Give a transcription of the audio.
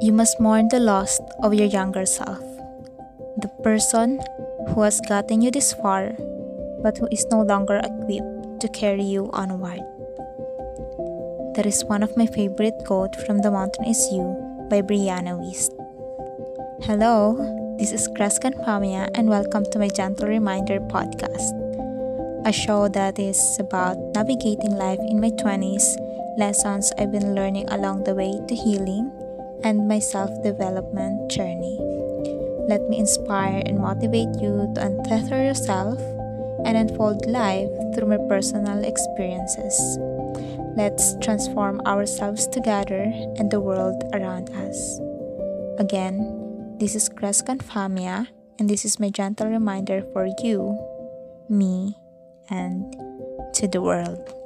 You must mourn the loss of your younger self, the person who has gotten you this far, but who is no longer equipped to carry you onward. That is one of my favorite quotes from The Mountain Is You by Brianna Wiest. Hello, this is CrescanFamya, and welcome to my Gentle Reminder podcast, a show that is about navigating life in my 20s, lessons I've been learning along the way to healing and my self development journey. Let me inspire and motivate you to untether yourself and unfold life through my personal experiences. Let's transform ourselves together and the world around us. Again, this is CrescanFamya, and this is my gentle reminder for you, me, and to the world.